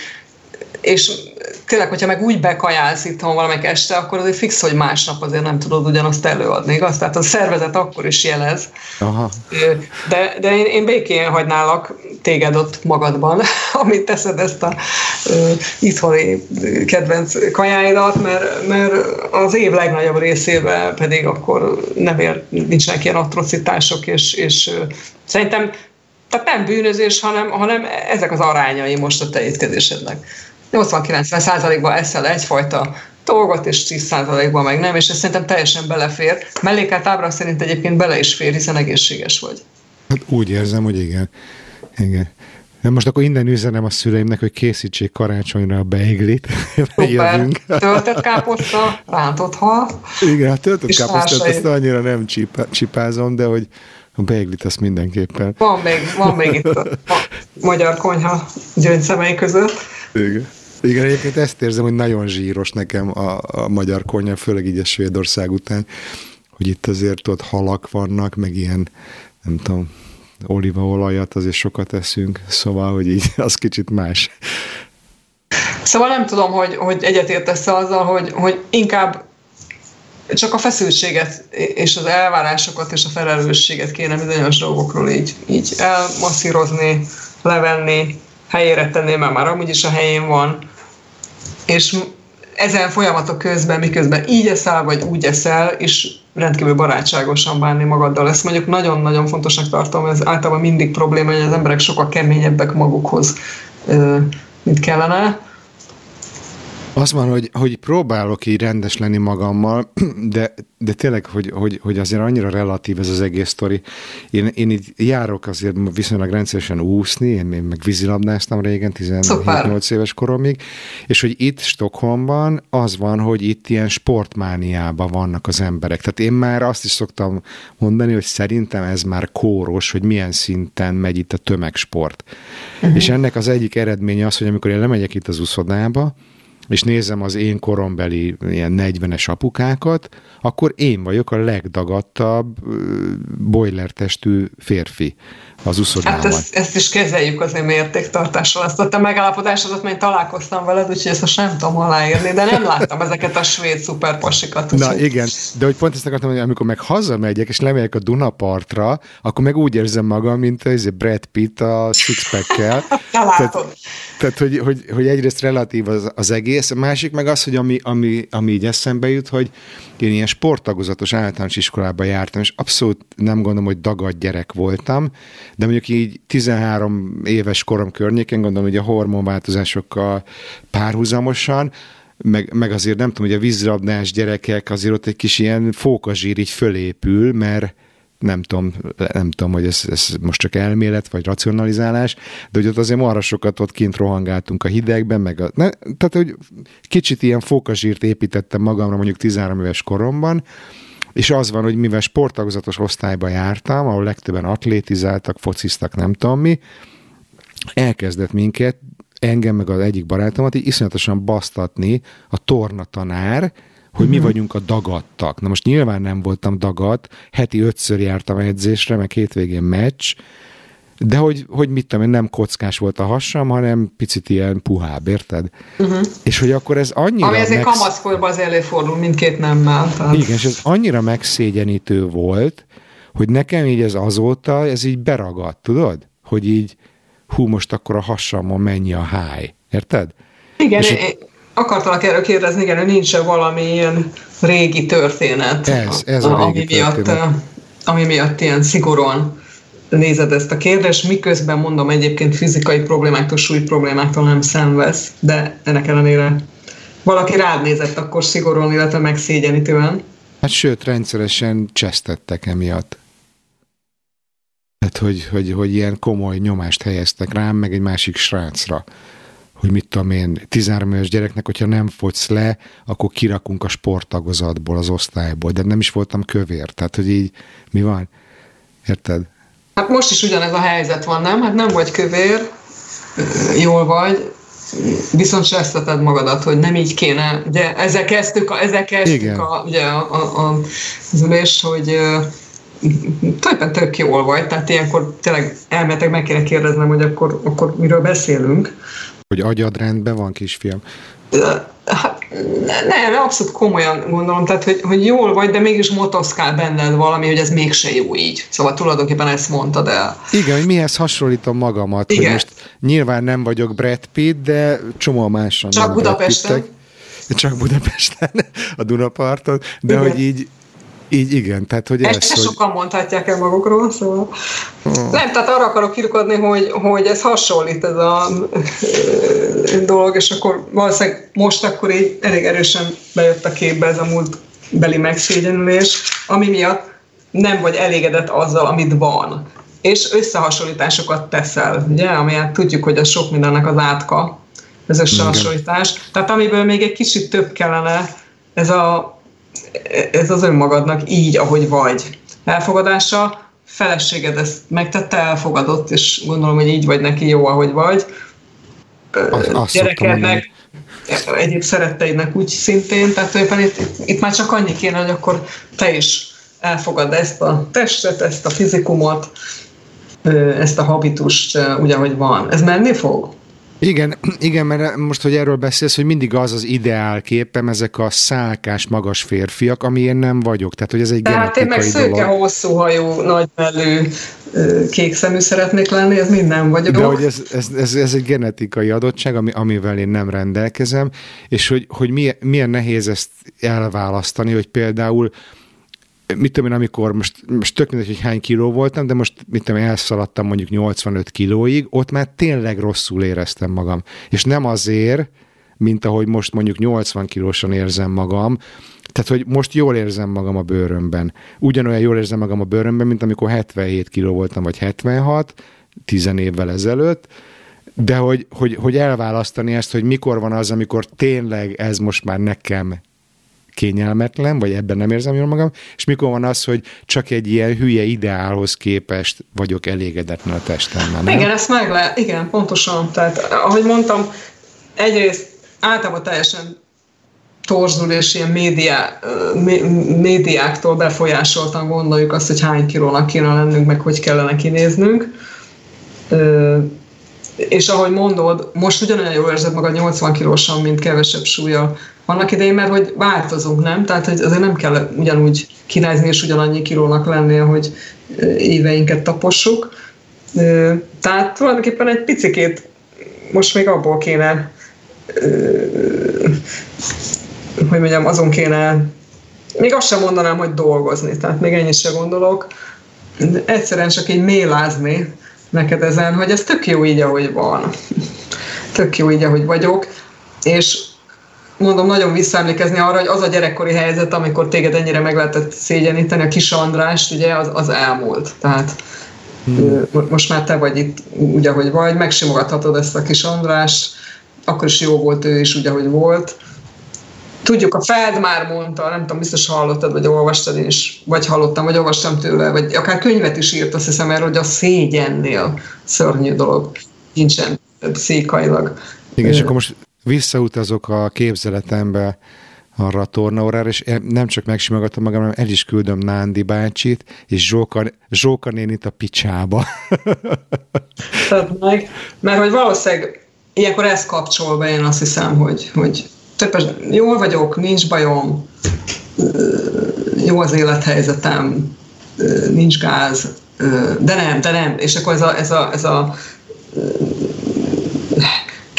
és tényleg, hogyha meg úgy bekajálsz itthon valamelyik este, akkor azért fix, hogy másnap azért nem tudod ugyanazt előadni, igaz? Tehát a szervezet akkor is jelez. Aha. De, de én, én békén hagynálak téged ott magadban, *laughs* amit teszed ezt a uh, itthoni kedvenc kajáidat, mert, mert az év legnagyobb részében pedig akkor nem ér, nincsenek ilyen atrocitások, és, és szerintem tehát nem bűnözés, hanem, hanem ezek az arányai most a te étkezésednek. 80-90 százalékban eszel egyfajta dolgot, és 10 százalékban meg nem, és ez szerintem teljesen belefér. Mellékelt ábra szerint egyébként bele is fér, hiszen egészséges vagy. Hát úgy érzem, hogy igen. igen. De most akkor innen üzenem a szüleimnek, hogy készítsék karácsonyra a beiglit. *laughs* Jövünk. Töltött káposzta, rántott hal. Igen, hát töltött káposztát azt annyira nem csipázom, de hogy a beiglit azt mindenképpen. Van még, van még itt a, a magyar konyha gyöngyszemei között. Igen. Igen, egyébként ezt érzem, hogy nagyon zsíros nekem a, a magyar konyha, főleg így a Svédország után, hogy itt azért ott halak vannak, meg ilyen, nem tudom, olívaolajat azért sokat eszünk, szóval, hogy így *laughs* az kicsit más. Szóval nem tudom, hogy, hogy egyetértesz azzal, hogy, hogy inkább csak a feszültséget és az elvárásokat és a felelősséget kéne bizonyos dolgokról így, így elmasszírozni, levenni, helyére tenni, mert már amúgy is a helyén van, és ezen folyamatok közben, miközben így eszel, vagy úgy eszel, és rendkívül barátságosan bánni magaddal. Ezt mondjuk nagyon-nagyon fontosnak tartom, ez általában mindig probléma, hogy az emberek sokkal keményebbek magukhoz, mint kellene. Az van, hogy, hogy próbálok így rendes lenni magammal, *clears throat* de, de tényleg, hogy, hogy, hogy azért annyira relatív ez az egész sztori. Én, én így járok azért viszonylag rendszeresen úszni, én, én meg vízilabdáztam régen, 17-8 éves koromig, és hogy itt Stockholmban az van, hogy itt ilyen sportmániában vannak az emberek. Tehát én már azt is szoktam mondani, hogy szerintem ez már kóros, hogy milyen szinten megy itt a tömegsport. Uh-huh. És ennek az egyik eredménye az, hogy amikor én lemegyek itt az uszodába, és nézem az én korombeli ilyen 40-es apukákat, akkor én vagyok a legdagadtabb boiler testű férfi az uszodában. Hát ezt, ezt is kezeljük az én mértéktartással. Azt a te megállapodásodat, mert találkoztam veled, úgyhogy ezt most nem tudom aláírni, de nem láttam ezeket a svéd szuperpasikat. Na igen, de hogy pont ezt akartam mondani, amikor meg hazamegyek, és lemegyek a Dunapartra, akkor meg úgy érzem magam, mint ez Brad Pitt a sixpack-kel. *laughs* tehát, tehát hogy, hogy, hogy egyrészt relatív az, az egész, a másik meg az, hogy ami, ami, ami így eszembe jut, hogy én ilyen sporttagozatos általános iskolába jártam, és abszolút nem gondolom, hogy dagad gyerek voltam, de mondjuk így 13 éves korom környéken gondolom, hogy a hormonváltozásokkal párhuzamosan, meg, meg azért nem tudom, hogy a vízrabdás gyerekek azért ott egy kis ilyen fókazsír így fölépül, mert nem tudom, nem tudom, hogy ez, ez most csak elmélet, vagy racionalizálás, de hogy ott azért arra sokat ott kint rohangáltunk a hidegben, meg a, ne, tehát, hogy kicsit ilyen fókazsírt építettem magamra mondjuk 13 éves koromban, és az van, hogy mivel sporttagozatos osztályba jártam, ahol legtöbben atlétizáltak, fociztak, nem tudom mi, elkezdett minket engem meg az egyik barátomat így iszonyatosan basztatni a torna tanár, hogy mi vagyunk a dagadtak. Na most nyilván nem voltam dagat, heti ötször jártam edzésre, meg hétvégén meccs, de hogy, hogy mit tudom én, nem kockás volt a hasam, hanem picit ilyen puhább, érted? Uh-huh. És hogy akkor ez annyira... Ami ezért megsz... kamaszkorban az előfordul mindkét nemmel. Tehát... Igen, és ez annyira megszégyenítő volt, hogy nekem így ez azóta, ez így beragadt, tudod? Hogy így, hú, most akkor a hasamon mennyi a háj. Érted? Igen, és én, akartalak erről kérdezni, igen, hogy nincs -e valami ilyen régi történet, ez, ez a, a régi ami, történet. miatt, ami miatt ilyen szigorúan nézed ezt a kérdést, miközben mondom egyébként fizikai problémáktól, súly problémáktól nem szenvesz, de ennek ellenére valaki rád nézett akkor szigorúan, illetve megszégyenítően. Hát sőt, rendszeresen csesztettek emiatt. Tehát, hogy, hogy, hogy ilyen komoly nyomást helyeztek rám, meg egy másik srácra hogy mit tudom én, 13 éves gyereknek, hogyha nem fogysz le, akkor kirakunk a sporttagozatból, az osztályból, de nem is voltam kövér, tehát hogy így mi van? Érted? Hát most is ugyanez a helyzet van, nem? Hát nem vagy kövér, jól vagy, viszont seszteted magadat, hogy nem így kéne. Ugye ezzel kezdtük, a, ezzel kezdtük a, ugye a, a, a, az ülés, hogy tulajdonképpen tök jól vagy, tehát ilyenkor tényleg elmetek meg kéne kérdeznem, hogy akkor, akkor miről beszélünk. Hogy agyad rendben van, kisfiam? Hát nem, abszolút komolyan gondolom, tehát hogy, hogy jól vagy, de mégis motoszkál benned valami, hogy ez mégse jó így. Szóval tulajdonképpen ezt mondtad el. Igen, hogy mihez hasonlítom magamat, Igen. hogy most nyilván nem vagyok Brad Pitt, de csomó máson Csak Budapesten. Csak Budapesten, *laughs* a Dunaparton, de Igen. hogy így így igen, tehát hogy ezt, ezt hogy... sokan mondhatják el magukról, szóval oh. nem, tehát arra akarok kirukodni, hogy, hogy ez hasonlít ez a dolog, és akkor valószínűleg most akkor így elég erősen bejött a képbe ez a múlt beli megszégyenülés, ami miatt nem vagy elégedett azzal, amit van. És összehasonlításokat teszel, ugye, amelyet tudjuk, hogy a sok mindennek az átka, ez összehasonlítás. Tehát amiből még egy kicsit több kellene, ez a ez az önmagadnak így, ahogy vagy. Elfogadása, feleséged ezt megtette, elfogadott, és gondolom, hogy így vagy neki jó, ahogy vagy. Azt, azt Gyerekednek, egyéb szeretteidnek úgy szintén, tehát éppen itt, itt, itt már csak annyi kéne, hogy akkor te is elfogad ezt a testet, ezt a fizikumot, ezt a habitust úgy, ahogy van. Ez menni fog? Igen, *clears throat* igen, mert most, hogy erről beszélsz, hogy mindig az az ideál képem, ezek a szálkás, magas férfiak, ami én nem vagyok. Tehát, hogy ez egy Tehát én meg szőke, dolog. hosszú hajú, kék szemű szeretnék lenni, ez minden vagyok. De hogy ez, ez, ez, ez egy genetikai adottság, ami, amivel én nem rendelkezem, és hogy, hogy milyen, milyen nehéz ezt elválasztani, hogy például mit tudom én, amikor most, most tök mindegy, hogy hány kiló voltam, de most mit tudom, elszaladtam mondjuk 85 kilóig, ott már tényleg rosszul éreztem magam. És nem azért, mint ahogy most mondjuk 80 kilósan érzem magam, tehát, hogy most jól érzem magam a bőrömben. Ugyanolyan jól érzem magam a bőrömben, mint amikor 77 kiló voltam, vagy 76, 10 évvel ezelőtt, de hogy, hogy, hogy elválasztani ezt, hogy mikor van az, amikor tényleg ez most már nekem kényelmetlen, vagy ebben nem érzem jól magam, és mikor van az, hogy csak egy ilyen hülye ideálhoz képest vagyok elégedetlen a testemmel. Nem? Igen, ezt meg lehet, igen, pontosan. Tehát, ahogy mondtam, egyrészt általában teljesen torzul és ilyen médiá, médiáktól befolyásoltan gondoljuk azt, hogy hány kilónak kéne lennünk, meg hogy kellene kinéznünk. És ahogy mondod, most ugyanolyan jól érzed magad 80 kilósan, mint kevesebb súlya annak idején, mert hogy változunk, nem? Tehát hogy azért nem kell ugyanúgy kirázni és ugyanannyi kilónak lenni, hogy éveinket tapossuk. Tehát tulajdonképpen egy picikét most még abból kéne hogy mondjam, azon kéne még azt sem mondanám, hogy dolgozni, tehát még ennyit sem gondolok. Egyszerűen csak így mélázni neked ezen, hogy ez tök jó így, ahogy van. Tök jó így, ahogy vagyok. És mondom, nagyon visszaemlékezni arra, hogy az a gyerekkori helyzet, amikor téged ennyire meg lehetett szégyeníteni, a kis Andrást, ugye, az, az elmúlt. Tehát hmm. most már te vagy itt úgy, ahogy vagy, megsimogathatod ezt a kis Andrást, akkor is jó volt ő is úgy, ahogy volt. Tudjuk, a Feld már mondta, nem tudom, biztos hallottad, vagy olvastad is, vagy hallottam, vagy olvastam tőle, vagy akár könyvet is írt, azt hiszem erről, hogy a szégyennél szörnyű dolog nincsen pszichailag. Igen, és akkor most visszautazok a képzeletembe arra a tornaórára, és nem csak megsimogatom magam, hanem el is küldöm Nándi bácsit, és Zsóka, Zsóka nénit a picsába. *laughs* Tehát meg, mert hogy valószínűleg ilyenkor ez kapcsol be, én azt hiszem, hogy, hogy többes, jól vagyok, nincs bajom, jó az élethelyzetem, nincs gáz, de nem, de nem. És akkor ez a, ez a, ez a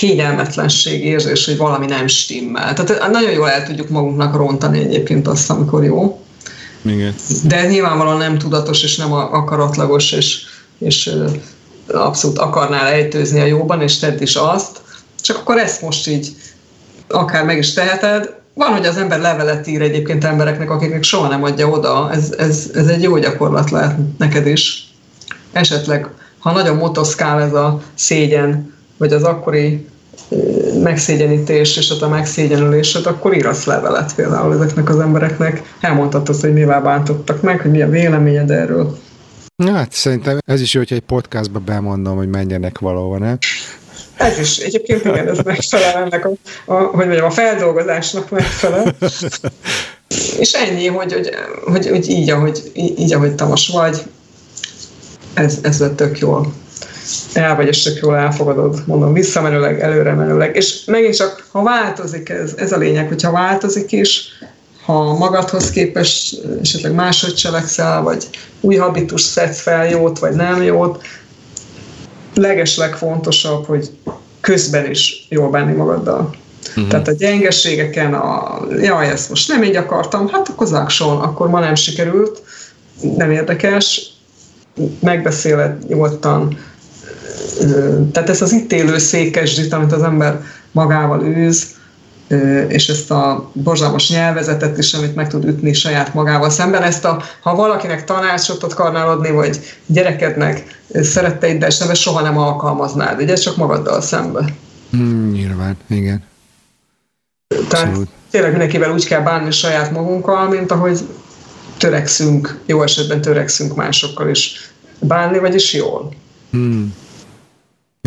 kényelmetlenség érzés, hogy valami nem stimmel. Tehát nagyon jól el tudjuk magunknak rontani egyébként azt, amikor jó. Igen. De nyilvánvalóan nem tudatos és nem akaratlagos, és, és abszolút akarnál ejtőzni a jóban, és tedd is azt, csak akkor ezt most így akár meg is teheted. Van, hogy az ember levelet ír egyébként embereknek, akiknek soha nem adja oda. Ez, ez, ez egy jó gyakorlat lehet neked is. Esetleg, ha nagyon motoszkál ez a szégyen, vagy az akkori megszégyenítés és a megszégyenülésed, akkor írsz levelet például ezeknek az embereknek. Elmondhatod, hogy mivel bántottak meg, hogy mi a véleményed erről. Hát szerintem ez is jó, hogyha egy podcastba bemondom, hogy menjenek valahova, nem? Ez is, egyébként igen, ez megfelel ennek a, a, hogy mondjam, a feldolgozásnak megfelel. és ennyi, hogy, hogy, hogy, hogy így, ahogy, így, ahogy te most vagy, ez, ez lett tök jól. El vagy, és tök jól elfogadod, mondom, visszamenőleg, előre menőleg. És megint csak, ha változik ez, ez a lényeg, hogyha változik is, ha magadhoz képest esetleg máshogy cselekszel, vagy új habitus szedsz fel jót, vagy nem jót, legesleg fontosabb, hogy közben is jól bánni magaddal. Uh-huh. Tehát a gyengeségeken, a jaj, ezt most nem így akartam, hát akkor zakson, akkor ma nem sikerült, nem érdekes, megbeszéled nyugodtan. Tehát ez az itt élő székesdit, amit az ember magával űz, és ezt a borzalmas nyelvezetet is, amit meg tud ütni saját magával szemben. Ezt a, ha valakinek tanácsot akarnál adni, vagy gyerekednek szeretteiddel szemben, soha nem alkalmaznád, ugye? Csak magaddal szembe. Mm, nyilván, igen. Tehát Abszolút. tényleg mindenkivel úgy kell bánni saját magunkkal, mint ahogy törekszünk, jó esetben törekszünk másokkal is bánni, vagyis jól. Hmm.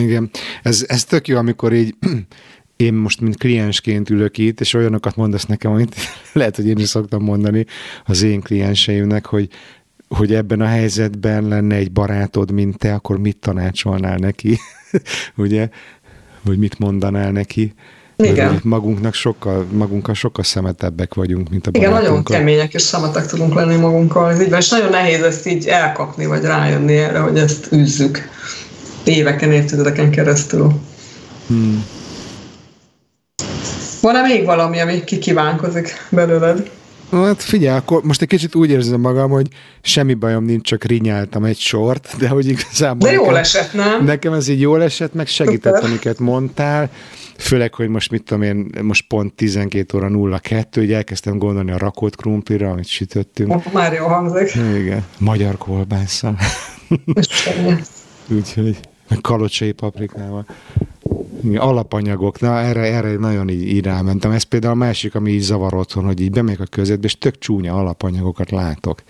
Igen, ez, ez tök jó, amikor így *clears throat* én most, mint kliensként ülök itt, és olyanokat mondasz nekem, amit *laughs* lehet, hogy én is szoktam mondani az én klienseimnek, hogy, hogy ebben a helyzetben lenne egy barátod, mint te, akkor mit tanácsolnál neki, *laughs* ugye? Vagy mit mondanál neki? Igen. Magunknak sokkal, magunkkal sokkal szemetebbek vagyunk, mint a Igen, nagyon kemények és szemetek tudunk lenni magunkkal, így, és nagyon nehéz ezt így elkapni, vagy rájönni erre, hogy ezt űzzük éveken, évtizedeken keresztül. Hmm. Van-e még valami, ami kikívánkozik belőled? Hát figyelj, akkor most egy kicsit úgy érzem magam, hogy semmi bajom nincs, csak rinyáltam egy sort, de hogy igazából... De jól nekem, esett, nem? Nekem ez így jól esett, meg segített, Super. amiket mondtál. Főleg, hogy most mit tudom én, most pont 12 óra 02, hogy elkezdtem gondolni a rakott krumplira, amit sütöttünk. Már jó hangzik. Igen, magyar kolbásszal. Úgyhogy kalocsai paprikával alapanyagok, na erre, erre nagyon így, így rámentem. Ez például a másik, ami így zavar otthon, hogy így bemegyek a közétbe, és tök csúnya alapanyagokat látok.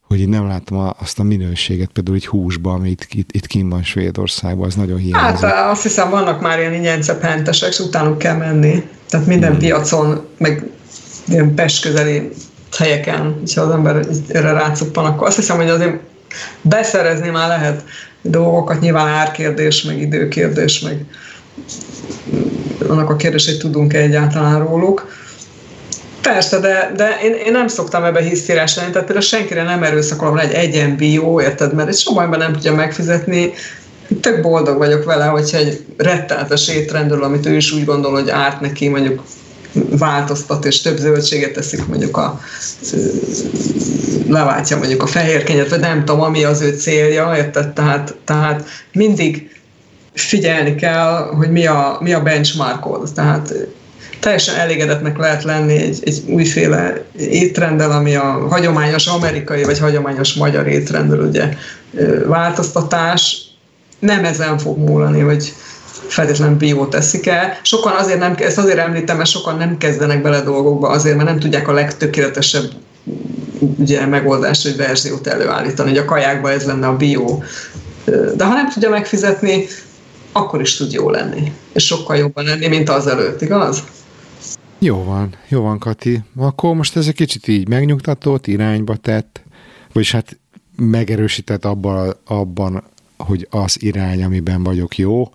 Hogy így nem látom azt a minőséget, például egy húsban, ami itt, itt, itt kim van Svédországban, az nagyon hiányzik. Hát azt hiszem, vannak már ilyen ingyencepentesek, és utánuk kell menni. Tehát minden hmm. piacon, meg ilyen Pest közeli helyeken, ha az ember erre rácuppan, akkor azt hiszem, hogy azért beszerezni már lehet dolgokat, nyilván árkérdés, meg időkérdés, meg annak a kérdés, hogy tudunk-e egyáltalán róluk. Persze, de, de én, én nem szoktam ebbe hisztírás lenni, tehát például senkire nem erőszakolom egy egyen bió, érted, mert egy soha ember nem tudja megfizetni, tök boldog vagyok vele, hogyha egy rettenetes étrendről, amit ő is úgy gondol, hogy árt neki, mondjuk változtat, és több zöldséget teszik, mondjuk a leváltja mondjuk a fehérkenyet, vagy nem tudom, ami az ő célja, érted? Tehát, tehát mindig figyelni kell, hogy mi a, mi a benchmarkod. Tehát teljesen elégedetnek lehet lenni egy, egy újféle étrenddel, ami a hagyományos amerikai vagy hagyományos magyar étrenddel ugye változtatás nem ezen fog múlani, hogy feltétlenül bió teszik el. Sokan azért nem, ezt azért említem, mert sokan nem kezdenek bele dolgokba azért, mert nem tudják a legtökéletesebb ugye, megoldást, vagy verziót előállítani, hogy a kajákban ez lenne a bió. De ha nem tudja megfizetni, akkor is tud jó lenni. És sokkal jobban lenni, mint az előtt, igaz? Jó van, jó van, Kati. Akkor most ez egy kicsit így megnyugtatott, irányba tett, vagyis hát megerősített abban, abban, hogy az irány, amiben vagyok jó,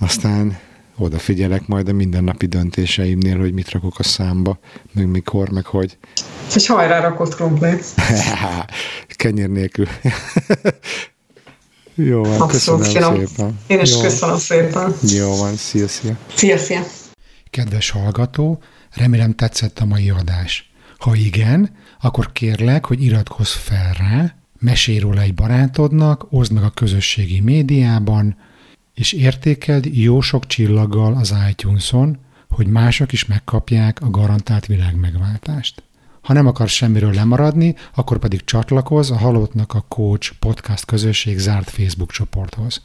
aztán odafigyelek majd a mindennapi döntéseimnél, hogy mit rakok a számba, meg mikor, meg hogy. Egy hajrá rakott krumpli. *laughs* Kenyér nélkül. *laughs* Jó van, Abszolút, köszönöm finom. szépen. Én is Jó. köszönöm szépen. Jó van, szia, szia. Szia, szia. Kedves hallgató, remélem tetszett a mai adás. Ha igen, akkor kérlek, hogy iratkozz fel rá, mesélj róla egy barátodnak, oszd meg a közösségi médiában, és értékeld jó sok csillaggal az iTunes-on, hogy mások is megkapják a garantált világmegváltást. Ha nem akarsz semmiről lemaradni, akkor pedig csatlakozz a Halottnak a Coach podcast közösség zárt Facebook csoporthoz.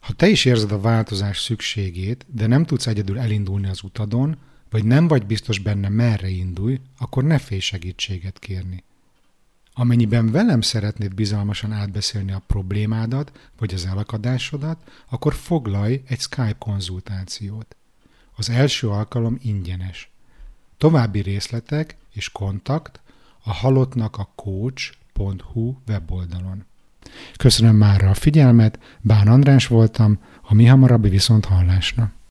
Ha te is érzed a változás szükségét, de nem tudsz egyedül elindulni az utadon, vagy nem vagy biztos benne merre indulj, akkor ne félj segítséget kérni. Amennyiben velem szeretnéd bizalmasan átbeszélni a problémádat, vagy az elakadásodat, akkor foglalj egy Skype konzultációt. Az első alkalom ingyenes. További részletek és kontakt a halottnak a coach.hu weboldalon. Köszönöm már a figyelmet, Bán András voltam, a mi hamarabbi viszont hallásra.